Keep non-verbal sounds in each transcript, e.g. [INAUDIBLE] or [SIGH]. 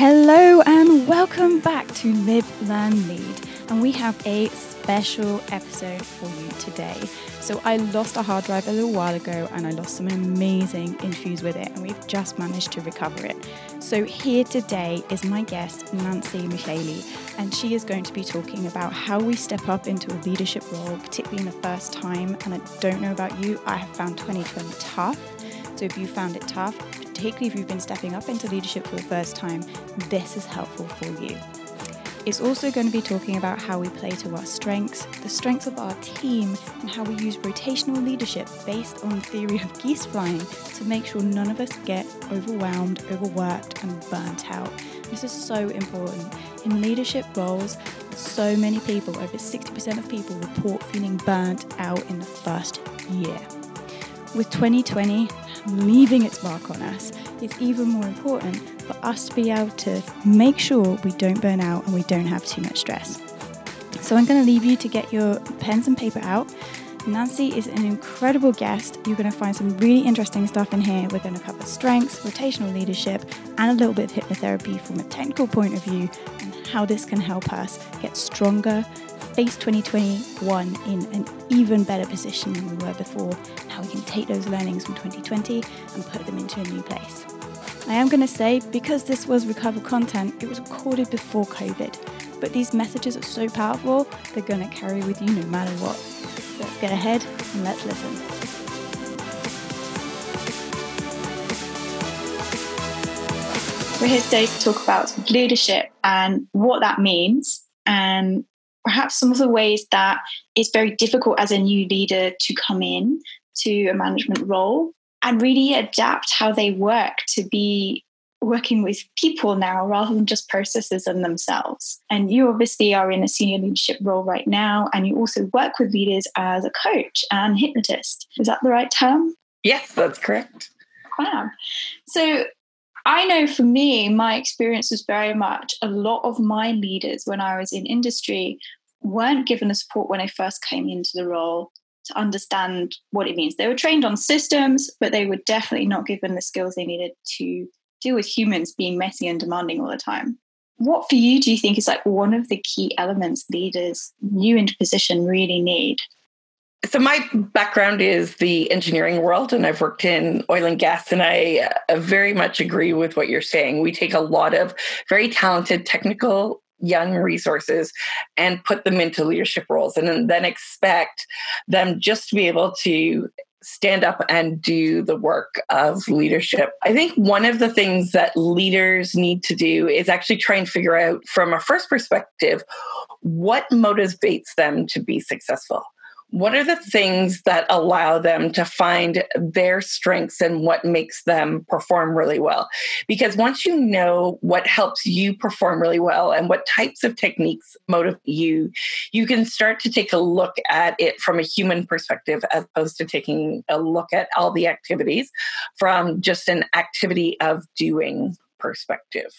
Hello and welcome back to Live, Learn, Lead. And we have a special episode for you today. So, I lost a hard drive a little while ago and I lost some amazing interviews with it, and we've just managed to recover it. So, here today is my guest, Nancy Micheli, and she is going to be talking about how we step up into a leadership role, particularly in the first time. And I don't know about you, I have found 2020 tough. So, if you found it tough, particularly if you've been stepping up into leadership for the first time, this is helpful for you. It's also going to be talking about how we play to our strengths, the strengths of our team, and how we use rotational leadership based on the theory of geese flying to make sure none of us get overwhelmed, overworked, and burnt out. This is so important. In leadership roles, so many people, over 60% of people, report feeling burnt out in the first year. With 2020 leaving its mark on us, it's even more important for us to be able to make sure we don't burn out and we don't have too much stress. So I'm going to leave you to get your pens and paper out. Nancy is an incredible guest. You're going to find some really interesting stuff in here. We're going to cover strengths, rotational leadership, and a little bit of hypnotherapy from a technical point of view and how this can help us get stronger, face 2021 in an even better position than we were before, and how we can take those learnings from 2020 and put them into a new place. I am going to say, because this was recovered content, it was recorded before COVID, but these messages are so powerful, they're going to carry with you no matter what. Let's get ahead and let's listen. We're here today to talk about leadership and what that means, and perhaps some of the ways that it's very difficult as a new leader to come in to a management role and really adapt how they work to be working with people now rather than just processes and themselves. And you obviously are in a senior leadership role right now, and you also work with leaders as a coach and hypnotist. Is that the right term? Yes, that's correct. Wow. So I know for me, my experience was very much a lot of my leaders when I was in industry weren't given the support when I first came into the role to understand what it means. They were trained on systems, but they were definitely not given the skills they needed to deal with humans being messy and demanding all the time. What for you do you think is like one of the key elements leaders new into position really need? So my background is the engineering world, and I've worked in oil and gas, and I uh, very much agree with what you're saying. We take a lot of very talented technical young resources and put them into leadership roles and then expect them just to be able to stand up and do the work of leadership. I think one of the things that leaders need to do is actually try and figure out from a first perspective what motivates them to be successful what are the things that allow them to find their strengths and what makes them perform really well because once you know what helps you perform really well and what types of techniques motivate you you can start to take a look at it from a human perspective as opposed to taking a look at all the activities from just an activity of doing perspective.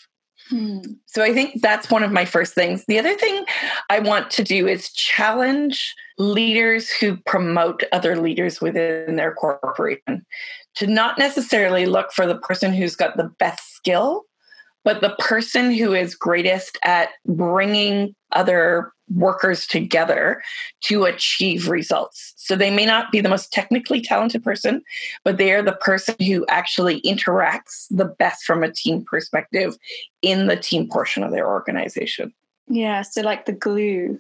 Hmm. So I think that's one of my first things. The other thing I want to do is challenge leaders who promote other leaders within their corporation to not necessarily look for the person who's got the best skill, but the person who is greatest at bringing other workers together to achieve results. So they may not be the most technically talented person, but they are the person who actually interacts the best from a team perspective in the team portion of their organization. Yeah, so like the glue.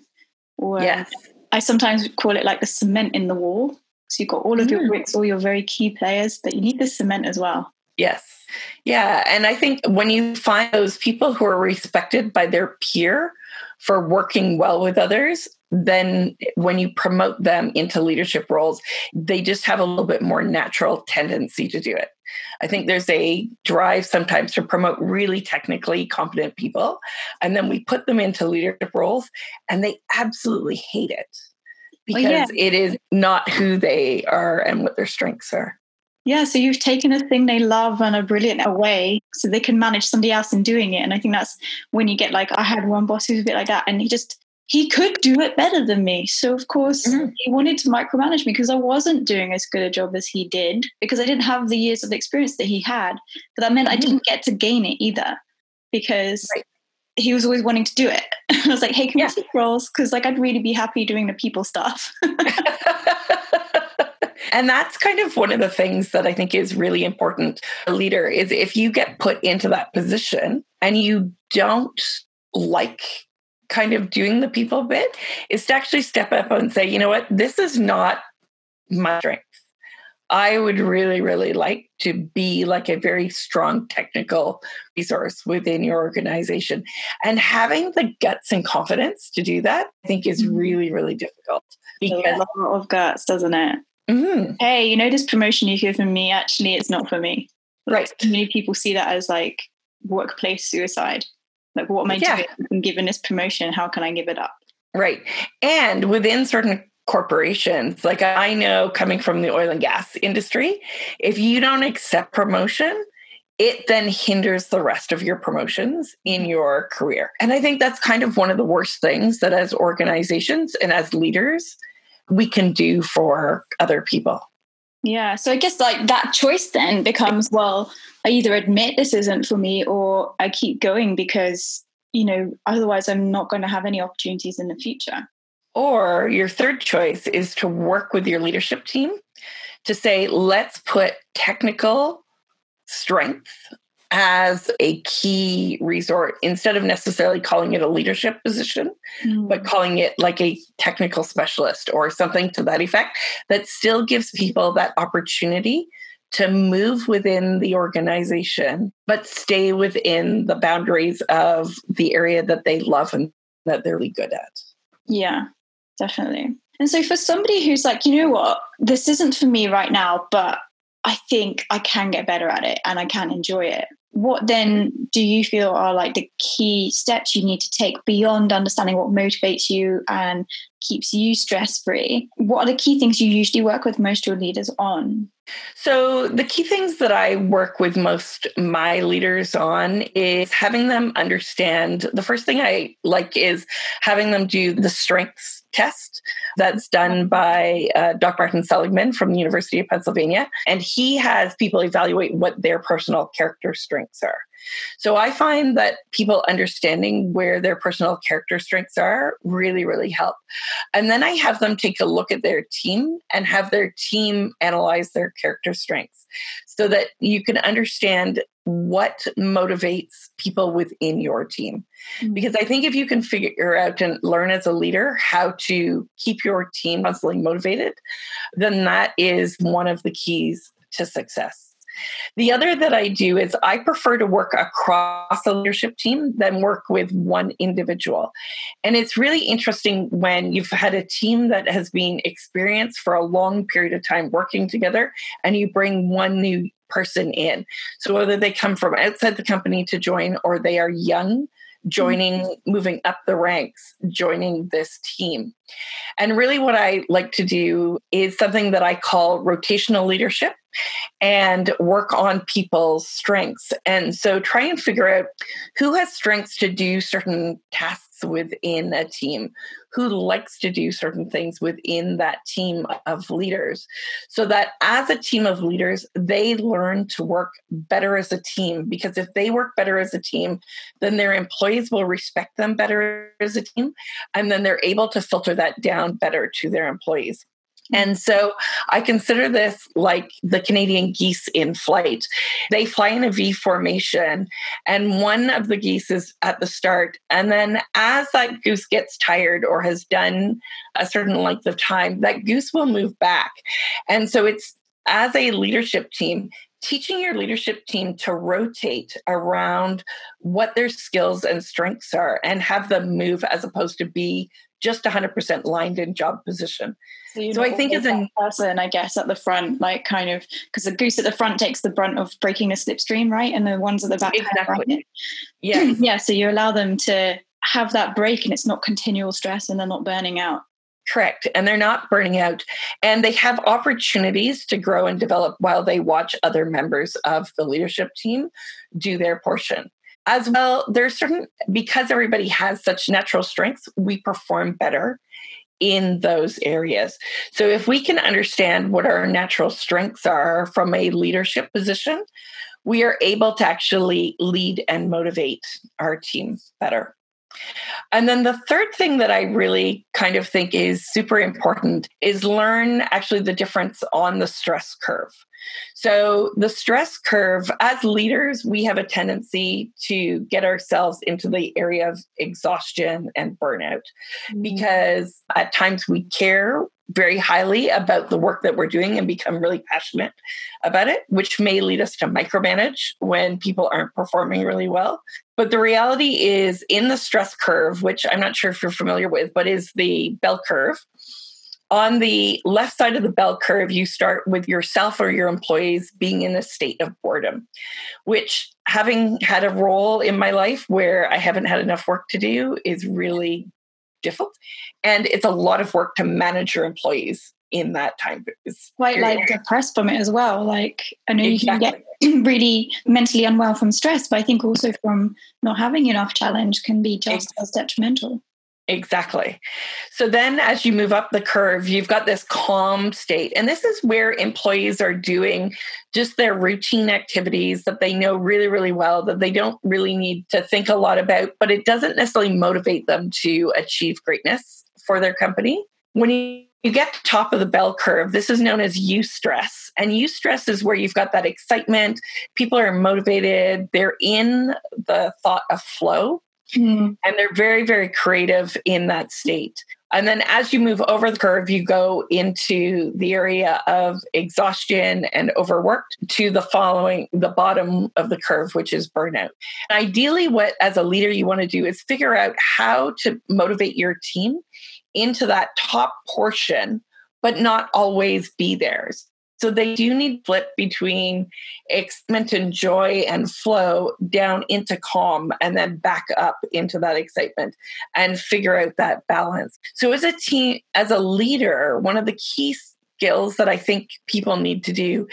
Or yes. I sometimes call it like the cement in the wall. So you've got all of your mm. bricks, all your very key players, but you need the cement as well. Yes. Yeah. And I think when you find those people who are respected by their peer, for working well with others, then when you promote them into leadership roles, they just have a little bit more natural tendency to do it. I think there's a drive sometimes to promote really technically competent people, and then we put them into leadership roles, and they absolutely hate it because well, yeah. it is not who they are and what their strengths are. Yeah, so you've taken a thing they love and are brilliant away so they can manage somebody else in doing it. And I think that's when you get like, I had one boss who's a bit like that, and he just, he could do it better than me. So, of course, mm-hmm. he wanted to micromanage me because I wasn't doing as good a job as he did because I didn't have the years of experience that he had. But that meant mm-hmm. I didn't get to gain it either. because right. he was always wanting to do it. [LAUGHS] I was like, hey, can yeah. we take roles? Because like I'd really be happy doing the people stuff. [LAUGHS] [LAUGHS] and that's kind of one of the things that I think is really important. A leader is if you get put into that position and you don't like kind of doing the people bit, is to actually step up and say, you know what, this is not my strength. I would really, really like to be like a very strong technical resource within your organization. And having the guts and confidence to do that, I think is mm-hmm. really, really difficult. Because a lot of guts, doesn't it? Mm-hmm. Hey, you know this promotion you've given me, actually it's not for me. Like, right. Many people see that as like workplace suicide. Like what am I yeah. doing? I'm given this promotion, how can I give it up? Right. And within certain corporations. Like I know coming from the oil and gas industry, if you don't accept promotion, it then hinders the rest of your promotions in your career. And I think that's kind of one of the worst things that as organizations and as leaders, we can do for other people. Yeah. So I guess like that choice then becomes well, I either admit this isn't for me or I keep going because, you know, otherwise I'm not going to have any opportunities in the future. Or your third choice is to work with your leadership team to say, let's put technical strength as a key resort instead of necessarily calling it a leadership position, mm. but calling it like a technical specialist or something to that effect that still gives people that opportunity to move within the organization, but stay within the boundaries of the area that they love and that they're really good at. Yeah definitely. And so for somebody who's like, you know what, this isn't for me right now, but I think I can get better at it and I can enjoy it. What then do you feel are like the key steps you need to take beyond understanding what motivates you and keeps you stress free? What are the key things you usually work with most your leaders on? So, the key things that I work with most my leaders on is having them understand the first thing I like is having them do the strengths test that's done by uh, Dr. Martin Seligman from the University of Pennsylvania. And he has people evaluate what their personal character strengths are. So I find that people understanding where their personal character strengths are really, really help. And then I have them take a look at their team and have their team analyze their character strengths so that you can understand what motivates people within your team. Mm-hmm. Because I think if you can figure out and learn as a leader how to keep your team constantly motivated, then that is one of the keys to success. The other that I do is I prefer to work across a leadership team than work with one individual. And it's really interesting when you've had a team that has been experienced for a long period of time working together and you bring one new person in. So whether they come from outside the company to join or they are young joining, mm-hmm. moving up the ranks, joining this team. And really, what I like to do is something that I call rotational leadership and work on people's strengths. And so try and figure out who has strengths to do certain tasks within a team, who likes to do certain things within that team of leaders, so that as a team of leaders, they learn to work better as a team. Because if they work better as a team, then their employees will respect them better as a team, and then they're able to filter that down better to their employees. And so I consider this like the Canadian geese in flight. They fly in a V formation, and one of the geese is at the start. And then as that goose gets tired or has done a certain length of time, that goose will move back. And so it's as a leadership team, teaching your leadership team to rotate around what their skills and strengths are and have them move as opposed to be just 100% lined in job position. So, so I think as a person, I guess at the front, like kind of because the goose at the front takes the brunt of breaking the slipstream, right? And the ones at the back, exactly. Yeah, [CLEARS THROAT] yeah. So you allow them to have that break, and it's not continual stress, and they're not burning out. Correct. And they're not burning out. And they have opportunities to grow and develop while they watch other members of the leadership team do their portion. As well, there's certain, because everybody has such natural strengths, we perform better in those areas. So if we can understand what our natural strengths are from a leadership position, we are able to actually lead and motivate our team better. And then the third thing that I really kind of think is super important is learn actually the difference on the stress curve. So, the stress curve, as leaders, we have a tendency to get ourselves into the area of exhaustion and burnout mm-hmm. because at times we care very highly about the work that we're doing and become really passionate about it, which may lead us to micromanage when people aren't performing really well. But the reality is, in the stress curve, which I'm not sure if you're familiar with, but is the bell curve. On the left side of the bell curve, you start with yourself or your employees being in a state of boredom, which, having had a role in my life where I haven't had enough work to do, is really difficult. And it's a lot of work to manage your employees in that time. It's quite like depressed from it as well. Like I know exactly. you can get [CLEARS THROAT] really mentally unwell from stress, but I think also from not having enough challenge can be just as detrimental. Exactly. So then, as you move up the curve, you've got this calm state. And this is where employees are doing just their routine activities that they know really, really well, that they don't really need to think a lot about, but it doesn't necessarily motivate them to achieve greatness for their company. When you you get to top of the bell curve this is known as eustress and eustress is where you've got that excitement people are motivated they're in the thought of flow Mm. And they're very, very creative in that state. And then as you move over the curve, you go into the area of exhaustion and overworked to the following, the bottom of the curve, which is burnout. And ideally, what as a leader you want to do is figure out how to motivate your team into that top portion, but not always be theirs. So they do need flip between excitement and joy and flow down into calm and then back up into that excitement and figure out that balance. So as a team, as a leader, one of the key skills that I think people need to do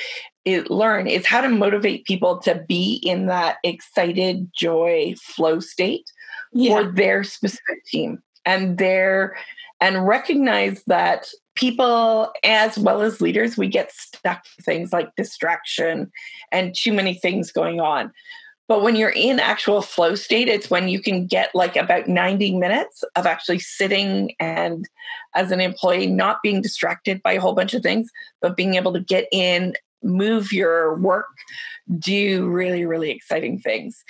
is learn is how to motivate people to be in that excited joy flow state yeah. for their specific team and there and recognize that people as well as leaders we get stuck things like distraction and too many things going on. But when you're in actual flow state it's when you can get like about 90 minutes of actually sitting and as an employee not being distracted by a whole bunch of things but being able to get in move your work do really really exciting things.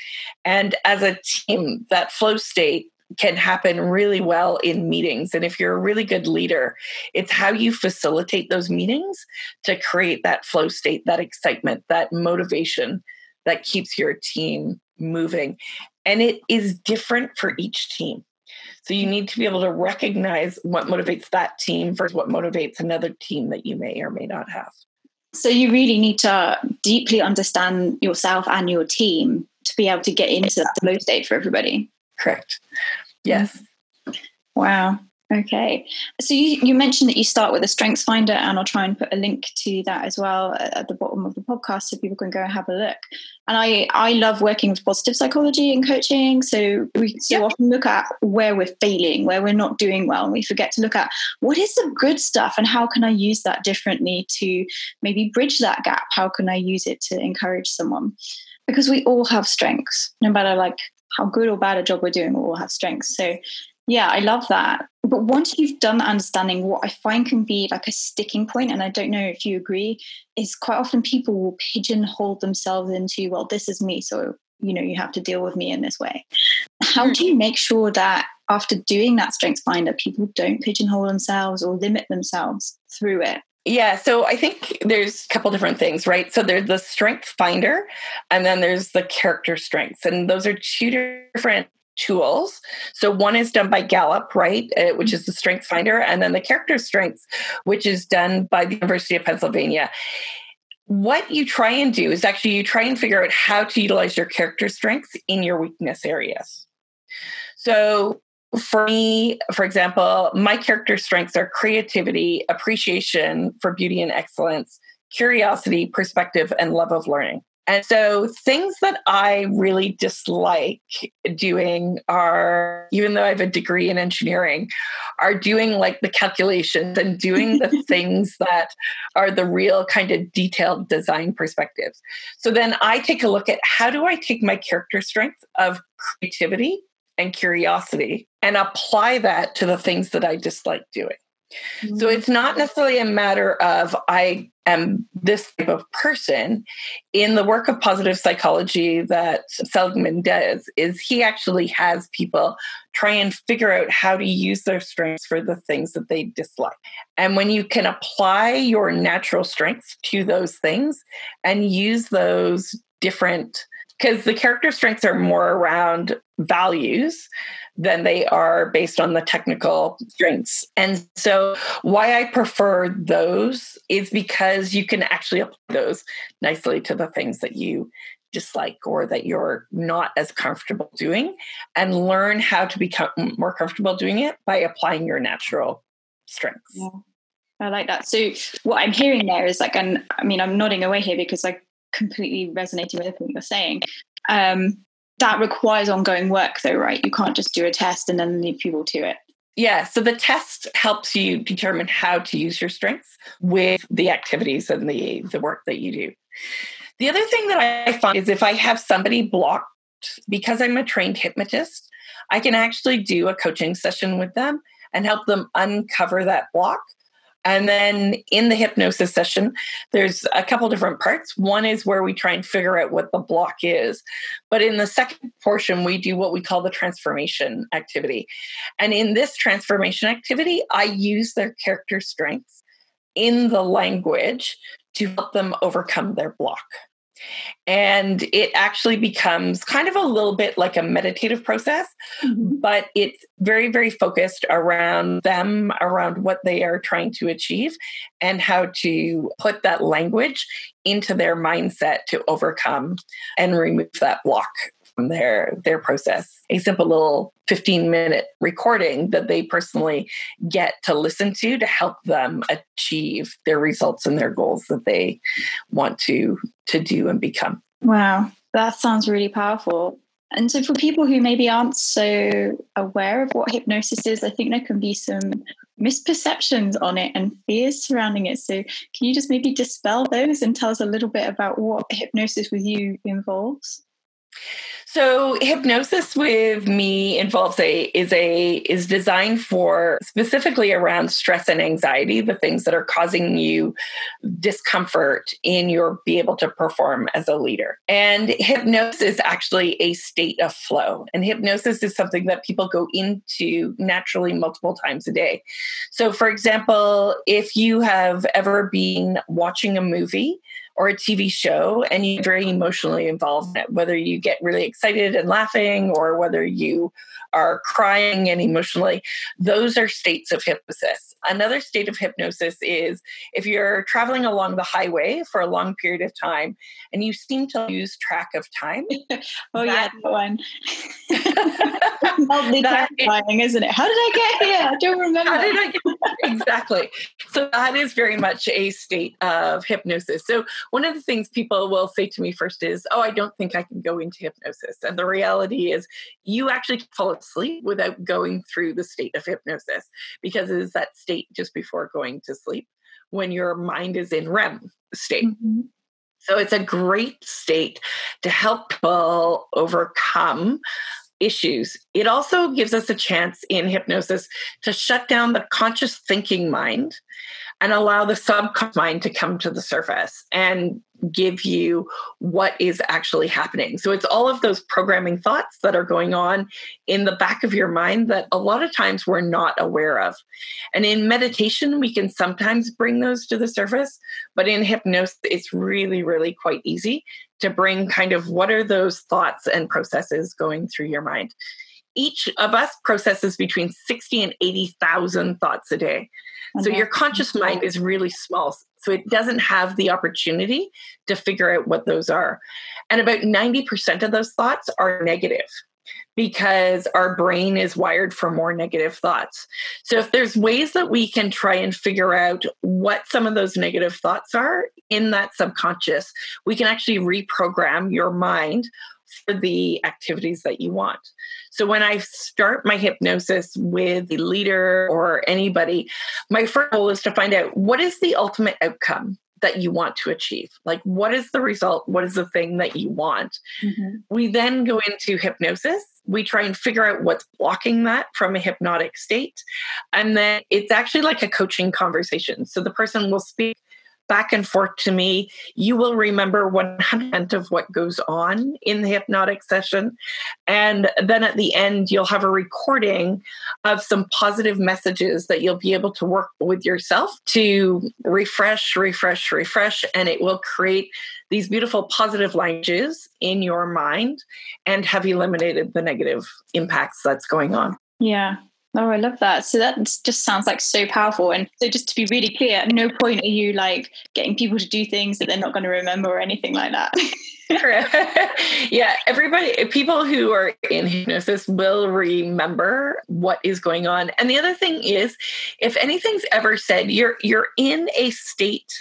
And as a team that flow state can happen really well in meetings. And if you're a really good leader, it's how you facilitate those meetings to create that flow state, that excitement, that motivation that keeps your team moving. And it is different for each team. So you need to be able to recognize what motivates that team versus what motivates another team that you may or may not have. So you really need to deeply understand yourself and your team to be able to get into the flow state for everybody. Correct. Yes. Wow. Okay. So you, you mentioned that you start with a strengths finder, and I'll try and put a link to that as well uh, at the bottom of the podcast so people can go and have a look. And I, I love working with positive psychology and coaching. So we so yep. often look at where we're failing, where we're not doing well, and we forget to look at what is the good stuff and how can I use that differently to maybe bridge that gap? How can I use it to encourage someone? Because we all have strengths, no matter like how good or bad a job we're doing, we all have strengths. So yeah, I love that. But once you've done that understanding, what I find can be like a sticking point, and I don't know if you agree, is quite often people will pigeonhole themselves into, well, this is me. So, you know, you have to deal with me in this way. How do you make sure that after doing that strengths finder, people don't pigeonhole themselves or limit themselves through it? Yeah, so I think there's a couple different things, right? So there's the strength finder and then there's the character strengths. And those are two different tools. So one is done by Gallup, right, uh, which is the strength finder, and then the character strengths, which is done by the University of Pennsylvania. What you try and do is actually you try and figure out how to utilize your character strengths in your weakness areas. So for me, for example, my character strengths are creativity, appreciation for beauty and excellence, curiosity, perspective, and love of learning. And so things that I really dislike doing are, even though I have a degree in engineering, are doing like the calculations and doing the [LAUGHS] things that are the real kind of detailed design perspectives. So then I take a look at how do I take my character strength of creativity and curiosity and apply that to the things that I dislike doing. Mm-hmm. So it's not necessarily a matter of I am this type of person. In the work of positive psychology that Seligman does, is he actually has people try and figure out how to use their strengths for the things that they dislike. And when you can apply your natural strengths to those things and use those different because the character strengths are more around values than they are based on the technical strengths. And so, why I prefer those is because you can actually apply those nicely to the things that you dislike or that you're not as comfortable doing and learn how to become more comfortable doing it by applying your natural strengths. Yeah. I like that. So what I'm hearing there is like, and I mean, I'm nodding away here because I completely resonating with everything you're saying. Um, that requires ongoing work, though, right? You can't just do a test and then leave people to it. Yeah, so the test helps you determine how to use your strengths with the activities and the, the work that you do. The other thing that I find is if I have somebody blocked, because I'm a trained hypnotist, I can actually do a coaching session with them and help them uncover that block and then in the hypnosis session, there's a couple different parts. One is where we try and figure out what the block is. But in the second portion, we do what we call the transformation activity. And in this transformation activity, I use their character strengths in the language to help them overcome their block. And it actually becomes kind of a little bit like a meditative process, mm-hmm. but it's very, very focused around them, around what they are trying to achieve, and how to put that language into their mindset to overcome and remove that block from their their process. A simple little 15 minute recording that they personally get to listen to to help them achieve their results and their goals that they want to to do and become. Wow that sounds really powerful. And so for people who maybe aren't so aware of what hypnosis is i think there can be some misperceptions on it and fears surrounding it. So can you just maybe dispel those and tell us a little bit about what hypnosis with you involves so hypnosis with me involves a is a is designed for specifically around stress and anxiety, the things that are causing you discomfort in your be able to perform as a leader. And hypnosis is actually a state of flow. And hypnosis is something that people go into naturally multiple times a day. So for example, if you have ever been watching a movie or a TV show and you're very emotionally involved in it, whether you get really excited and laughing or whether you are crying and emotionally, those are states of hypnosis. Another state of hypnosis is if you're traveling along the highway for a long period of time and you seem to lose track of time. [LAUGHS] oh, that, yeah, that one. [LAUGHS] Mildly terrifying, isn't it? How did I get here? I don't remember. How did I get exactly. So that is very much a state of hypnosis. So one of the things people will say to me first is, "Oh, I don't think I can go into hypnosis." And the reality is, you actually fall asleep without going through the state of hypnosis because it is that state just before going to sleep when your mind is in REM state. Mm-hmm. So it's a great state to help people overcome issues. It also gives us a chance in hypnosis to shut down the conscious thinking mind and allow the subconscious mind to come to the surface and give you what is actually happening. So it's all of those programming thoughts that are going on in the back of your mind that a lot of times we're not aware of. And in meditation, we can sometimes bring those to the surface, but in hypnosis, it's really, really quite easy to bring kind of what are those thoughts and processes going through your mind. Each of us processes between 60 and 80,000 thoughts a day. Oh, so your conscious mind is really small. So it doesn't have the opportunity to figure out what those are. And about 90% of those thoughts are negative. Because our brain is wired for more negative thoughts. So, if there's ways that we can try and figure out what some of those negative thoughts are in that subconscious, we can actually reprogram your mind for the activities that you want. So when I start my hypnosis with a leader or anybody, my first goal is to find out what is the ultimate outcome that you want to achieve. Like, what is the result? What is the thing that you want? Mm-hmm. We then go into hypnosis. We try and figure out what's blocking that from a hypnotic state. And then it's actually like a coaching conversation. So the person will speak back and forth to me, you will remember 100% of what goes on in the hypnotic session. And then at the end, you'll have a recording of some positive messages that you'll be able to work with yourself to refresh, refresh, refresh, and it will create these beautiful positive languages in your mind and have eliminated the negative impacts that's going on. Yeah, Oh, I love that. So that just sounds like so powerful. And so, just to be really clear, at no point are you like getting people to do things that they're not going to remember or anything like that. [LAUGHS] yeah, everybody, people who are in hypnosis will remember what is going on. And the other thing is, if anything's ever said, you're you're in a state,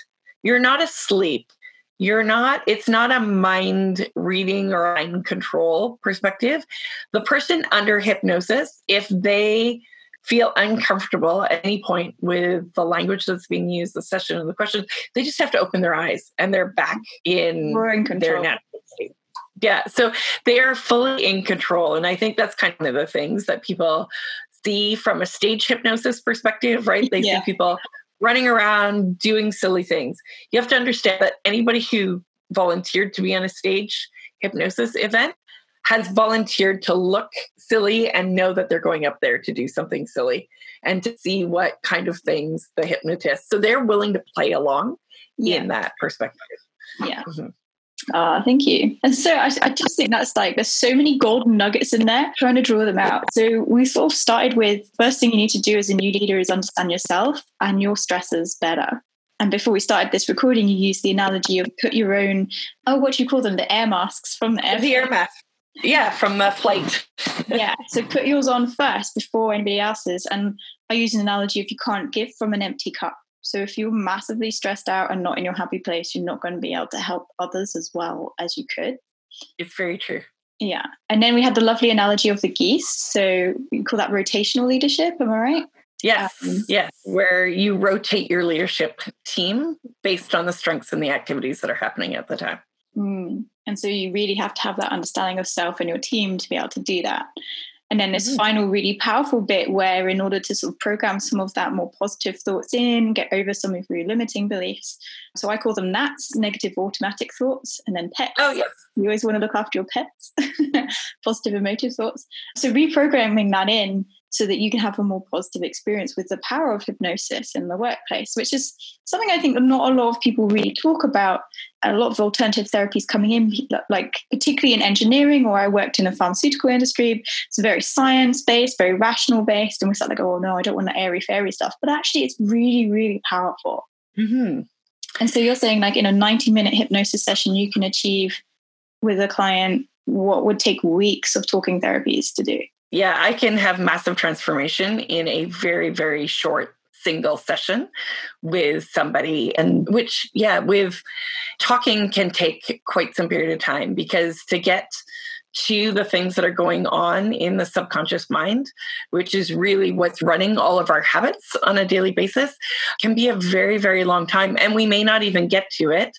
you're not asleep you're not it's not a mind reading or mind control perspective. The person under hypnosis if they feel uncomfortable at any point with the language that's being used the session and the questions they just have to open their eyes and they're back in, in their natural state. Yeah so they are fully in control and i think that's kind of the things that people see from a stage hypnosis perspective right? They yeah. see people running around doing silly things. You have to understand that anybody who volunteered to be on a stage hypnosis event has volunteered to look silly and know that they're going up there to do something silly and to see what kind of things the hypnotist so they're willing to play along yeah. in that perspective yeah mm-hmm. Ah, thank you. And so I, I, just think that's like there's so many golden nuggets in there, trying to draw them out. So we sort of started with first thing you need to do as a new leader is understand yourself and your stressors better. And before we started this recording, you used the analogy of put your own oh, what do you call them? The air masks from the air. The air mask. Yeah, from the flight. [LAUGHS] yeah. So put yours on first before anybody else's. And I use an analogy if you can't give from an empty cup. So if you're massively stressed out and not in your happy place, you're not going to be able to help others as well as you could. It's very true. Yeah. And then we had the lovely analogy of the geese. So we call that rotational leadership. Am I right? Yes. Um, yes. Where you rotate your leadership team based on the strengths and the activities that are happening at the time. Mm. And so you really have to have that understanding of self and your team to be able to do that. And then this mm-hmm. final really powerful bit where, in order to sort of program some of that more positive thoughts in, get over some of your limiting beliefs. So I call them NATs, negative automatic thoughts, and then PETs. Oh, yes. You always want to look after your pets, [LAUGHS] positive emotive thoughts. So reprogramming that in so that you can have a more positive experience with the power of hypnosis in the workplace, which is something I think not a lot of people really talk about. A lot of alternative therapies coming in, like particularly in engineering, or I worked in the pharmaceutical industry. It's very science based, very rational based, and we start like, oh no, I don't want that airy fairy stuff. But actually, it's really, really powerful. Mm-hmm. And so you're saying, like in a 90 minute hypnosis session, you can achieve with a client what would take weeks of talking therapies to do yeah, I can have massive transformation in a very, very short single session with somebody and which yeah with talking can take quite some period of time because to get to the things that are going on in the subconscious mind, which is really what's running all of our habits on a daily basis, can be a very, very long time. And we may not even get to it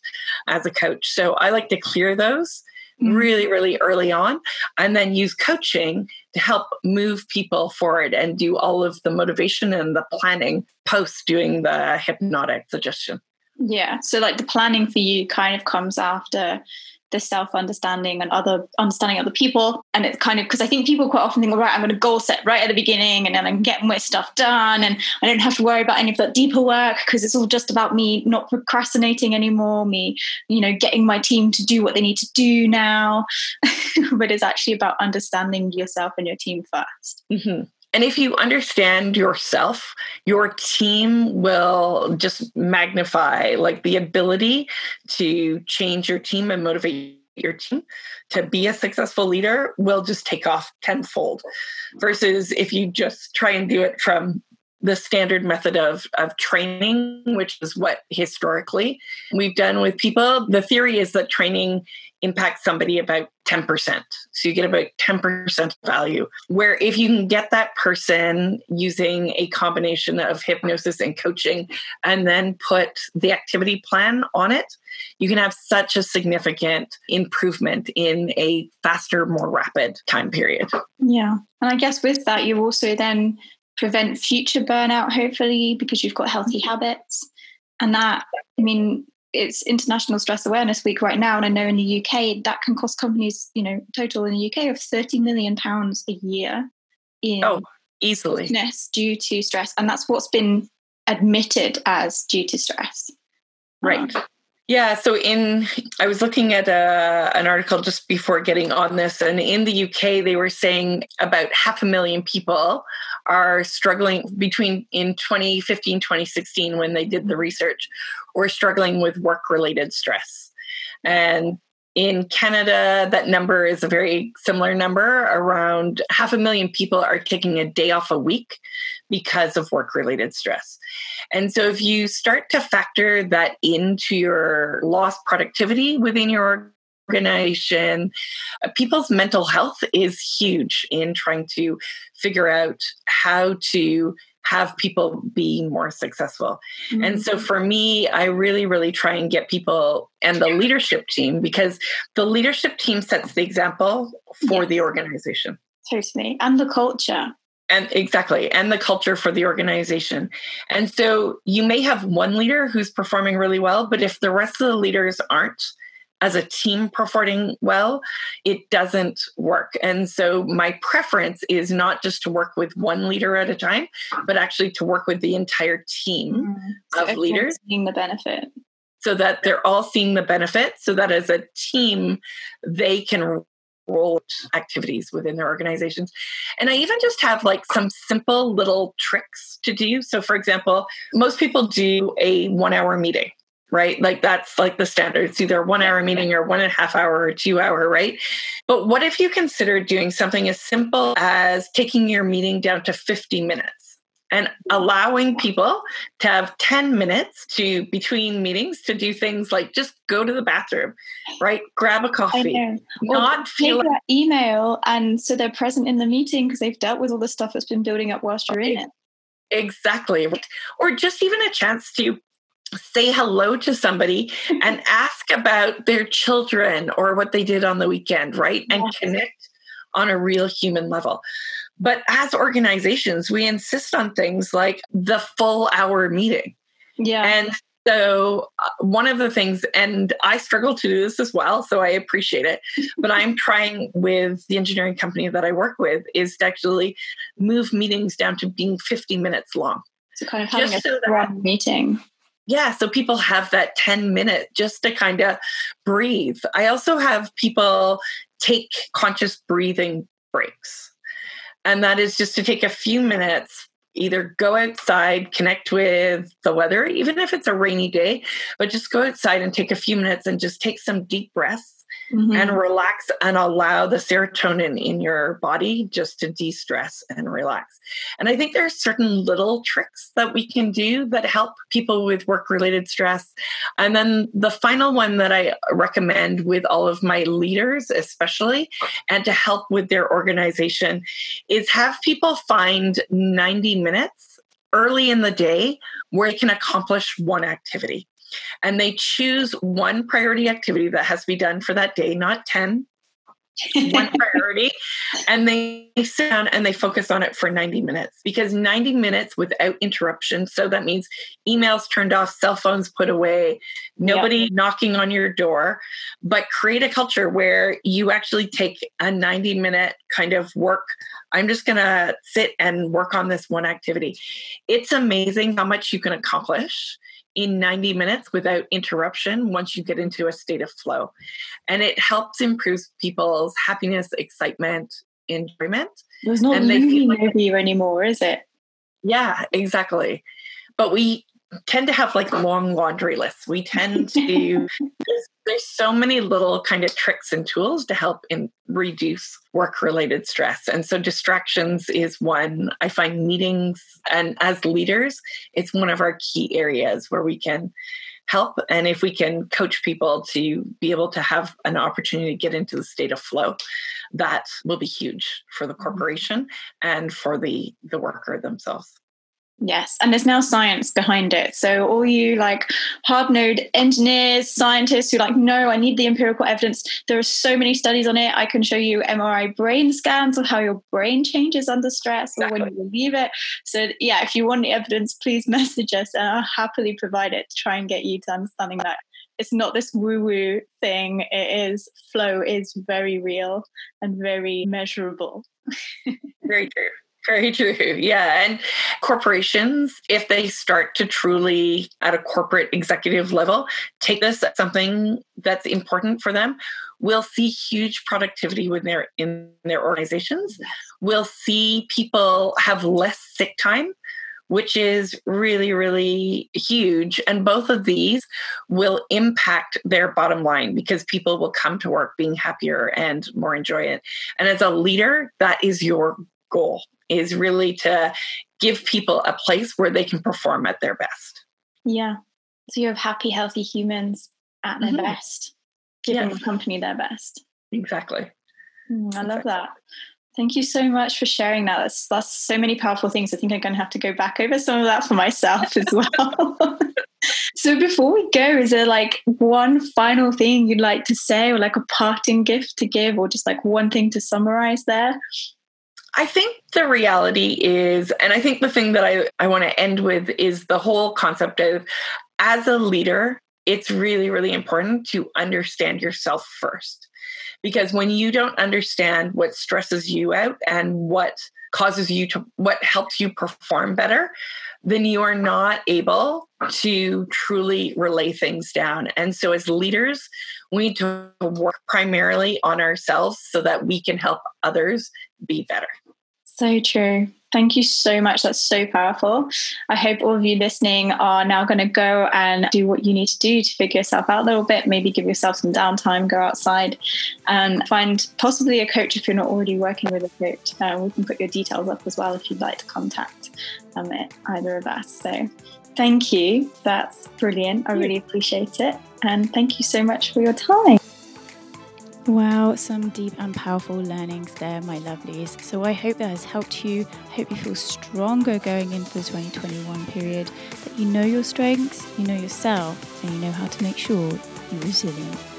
as a coach. So I like to clear those mm-hmm. really, really early on, and then use coaching to help move people forward and do all of the motivation and the planning post doing the hypnotic suggestion. Yeah. So, like the planning for you kind of comes after the self understanding and other understanding other people. And it's kind of because I think people quite often think, all right, I'm going to goal set right at the beginning and then I'm getting my stuff done and I don't have to worry about any of that deeper work because it's all just about me not procrastinating anymore, me, you know, getting my team to do what they need to do now. [LAUGHS] but it's actually about understanding yourself and your team 1st mm-hmm. And if you understand yourself, your team will just magnify like the ability to change your team and motivate your team to be a successful leader will just take off tenfold versus if you just try and do it from the standard method of, of training, which is what historically we've done with people. The theory is that training impacts somebody about 10%. So you get about 10% value. Where if you can get that person using a combination of hypnosis and coaching and then put the activity plan on it, you can have such a significant improvement in a faster, more rapid time period. Yeah. And I guess with that, you also then prevent future burnout, hopefully, because you've got healthy habits. And that, I mean, it's International Stress Awareness Week right now, and I know in the UK that can cost companies, you know, total in the UK of thirty million pounds a year in oh easily due to stress, and that's what's been admitted as due to stress. Right. Um, yeah, so in I was looking at a, uh, an article just before getting on this, and in the UK they were saying about half a million people are struggling between in 2015 2016 when they did the research, were struggling with work related stress, and in Canada, that number is a very similar number. Around half a million people are taking a day off a week because of work related stress. And so, if you start to factor that into your lost productivity within your organization, uh, people's mental health is huge in trying to figure out how to have people be more successful. Mm-hmm. And so for me, I really, really try and get people and the leadership team because the leadership team sets the example for yes. the organization. Totally. And the culture. And exactly, and the culture for the organization. And so you may have one leader who's performing really well, but if the rest of the leaders aren't, as a team performing well, it doesn't work. And so my preference is not just to work with one leader at a time, but actually to work with the entire team mm-hmm. so of leaders. Seeing the benefit. So that they're all seeing the benefit, so that as a team, they can roll activities within their organizations. And I even just have like some simple little tricks to do. So, for example, most people do a one hour meeting right? Like that's like the standard. It's either one hour meeting or one and a half hour or two hour, right? But what if you consider doing something as simple as taking your meeting down to 50 minutes? and allowing people to have 10 minutes to between meetings to do things like just go to the bathroom right grab a coffee not feel like- email and so they're present in the meeting because they've dealt with all the stuff that's been building up whilst you're in it exactly or just even a chance to say hello to somebody [LAUGHS] and ask about their children or what they did on the weekend, right? And yes. connect on a real human level. But as organizations, we insist on things like the full hour meeting. Yeah. And so, uh, one of the things, and I struggle to do this as well, so I appreciate it, [LAUGHS] but I'm trying with the engineering company that I work with is to actually move meetings down to being 50 minutes long. So, kind of having Just a so that, meeting yeah so people have that 10 minute just to kind of breathe. I also have people take conscious breathing breaks and that is just to take a few minutes either go outside connect with the weather even if it's a rainy day but just go outside and take a few minutes and just take some deep breaths mm-hmm. and relax and allow the serotonin in your body just to de stress and relax. And I think there are certain little tricks that we can do that help people with work related stress. And then the final one that I recommend with all of my leaders, especially, and to help with their organization is have people find 90 minutes early in the day where they can accomplish one activity and they choose one priority activity that has to be done for that day, not 10, one [LAUGHS] priority. And they sit down and they focus on it for 90 minutes because 90 minutes without interruption. So that means emails turned off cell phones put away nobody yep. knocking on your door. But create a culture where you actually take a 90 minute kind of work. I'm just going to sit and work on this one activity. It's amazing how much you can accomplish in 90 minutes without interruption once you get into a state of flow. And it helps improve people's happiness, excitement, enjoyment. There's no looming like, over you anymore, is it? Yeah, exactly. But we tend to have like long laundry lists. We tend to [LAUGHS] there's, there's so many little kind of tricks and tools to help in reduce work related stress. And so distractions is one. I find meetings and as leaders, it's one of our key areas where we can help and if we can coach people to be able to have an opportunity to get into the state of flow that will be huge for the mm-hmm. corporation and for the the worker themselves Yes, and there's now science behind it. So all you like hard node engineers, scientists who like, no, I need the empirical evidence. There are so many studies on it. I can show you MRI brain scans of how your brain changes under stress exactly. or when you leave it. So yeah, if you want the evidence, please [LAUGHS] message us and I'll happily provide it to try and get you to understanding that it's not this woo-woo thing. It is flow is very real and very measurable. [LAUGHS] very true. Very [LAUGHS] true. Yeah. And corporations, if they start to truly, at a corporate executive level, take this as something that's important for them, we'll see huge productivity when they're in their organizations. We'll see people have less sick time which is really, really huge. And both of these will impact their bottom line because people will come to work being happier and more enjoy it. And as a leader, that is your goal is really to give people a place where they can perform at their best. Yeah. So you have happy, healthy humans at their mm-hmm. best, giving yes. the company their best. Exactly. Mm, I love exactly. that. Thank you so much for sharing that. That's, that's so many powerful things. I think I'm going to have to go back over some of that for myself as [LAUGHS] well. [LAUGHS] so before we go, is there like one final thing you'd like to say or like a parting gift to give or just like one thing to summarize there? I think the reality is, and I think the thing that I, I want to end with is the whole concept of as a leader, it's really, really important to understand yourself first. Because when you don't understand what stresses you out and what causes you to, what helps you perform better, then you are not able to truly relay things down. And so, as leaders, we need to work primarily on ourselves so that we can help others be better. So true. Thank you so much. That's so powerful. I hope all of you listening are now going to go and do what you need to do to figure yourself out a little bit. Maybe give yourself some downtime, go outside and find possibly a coach if you're not already working with a coach. Uh, we can put your details up as well if you'd like to contact um, either of us. So thank you. That's brilliant. I really appreciate it. And thank you so much for your time. Wow, some deep and powerful learnings there, my lovelies. So I hope that has helped you. I hope you feel stronger going into the 2021 period, that you know your strengths, you know yourself, and you know how to make sure you're resilient.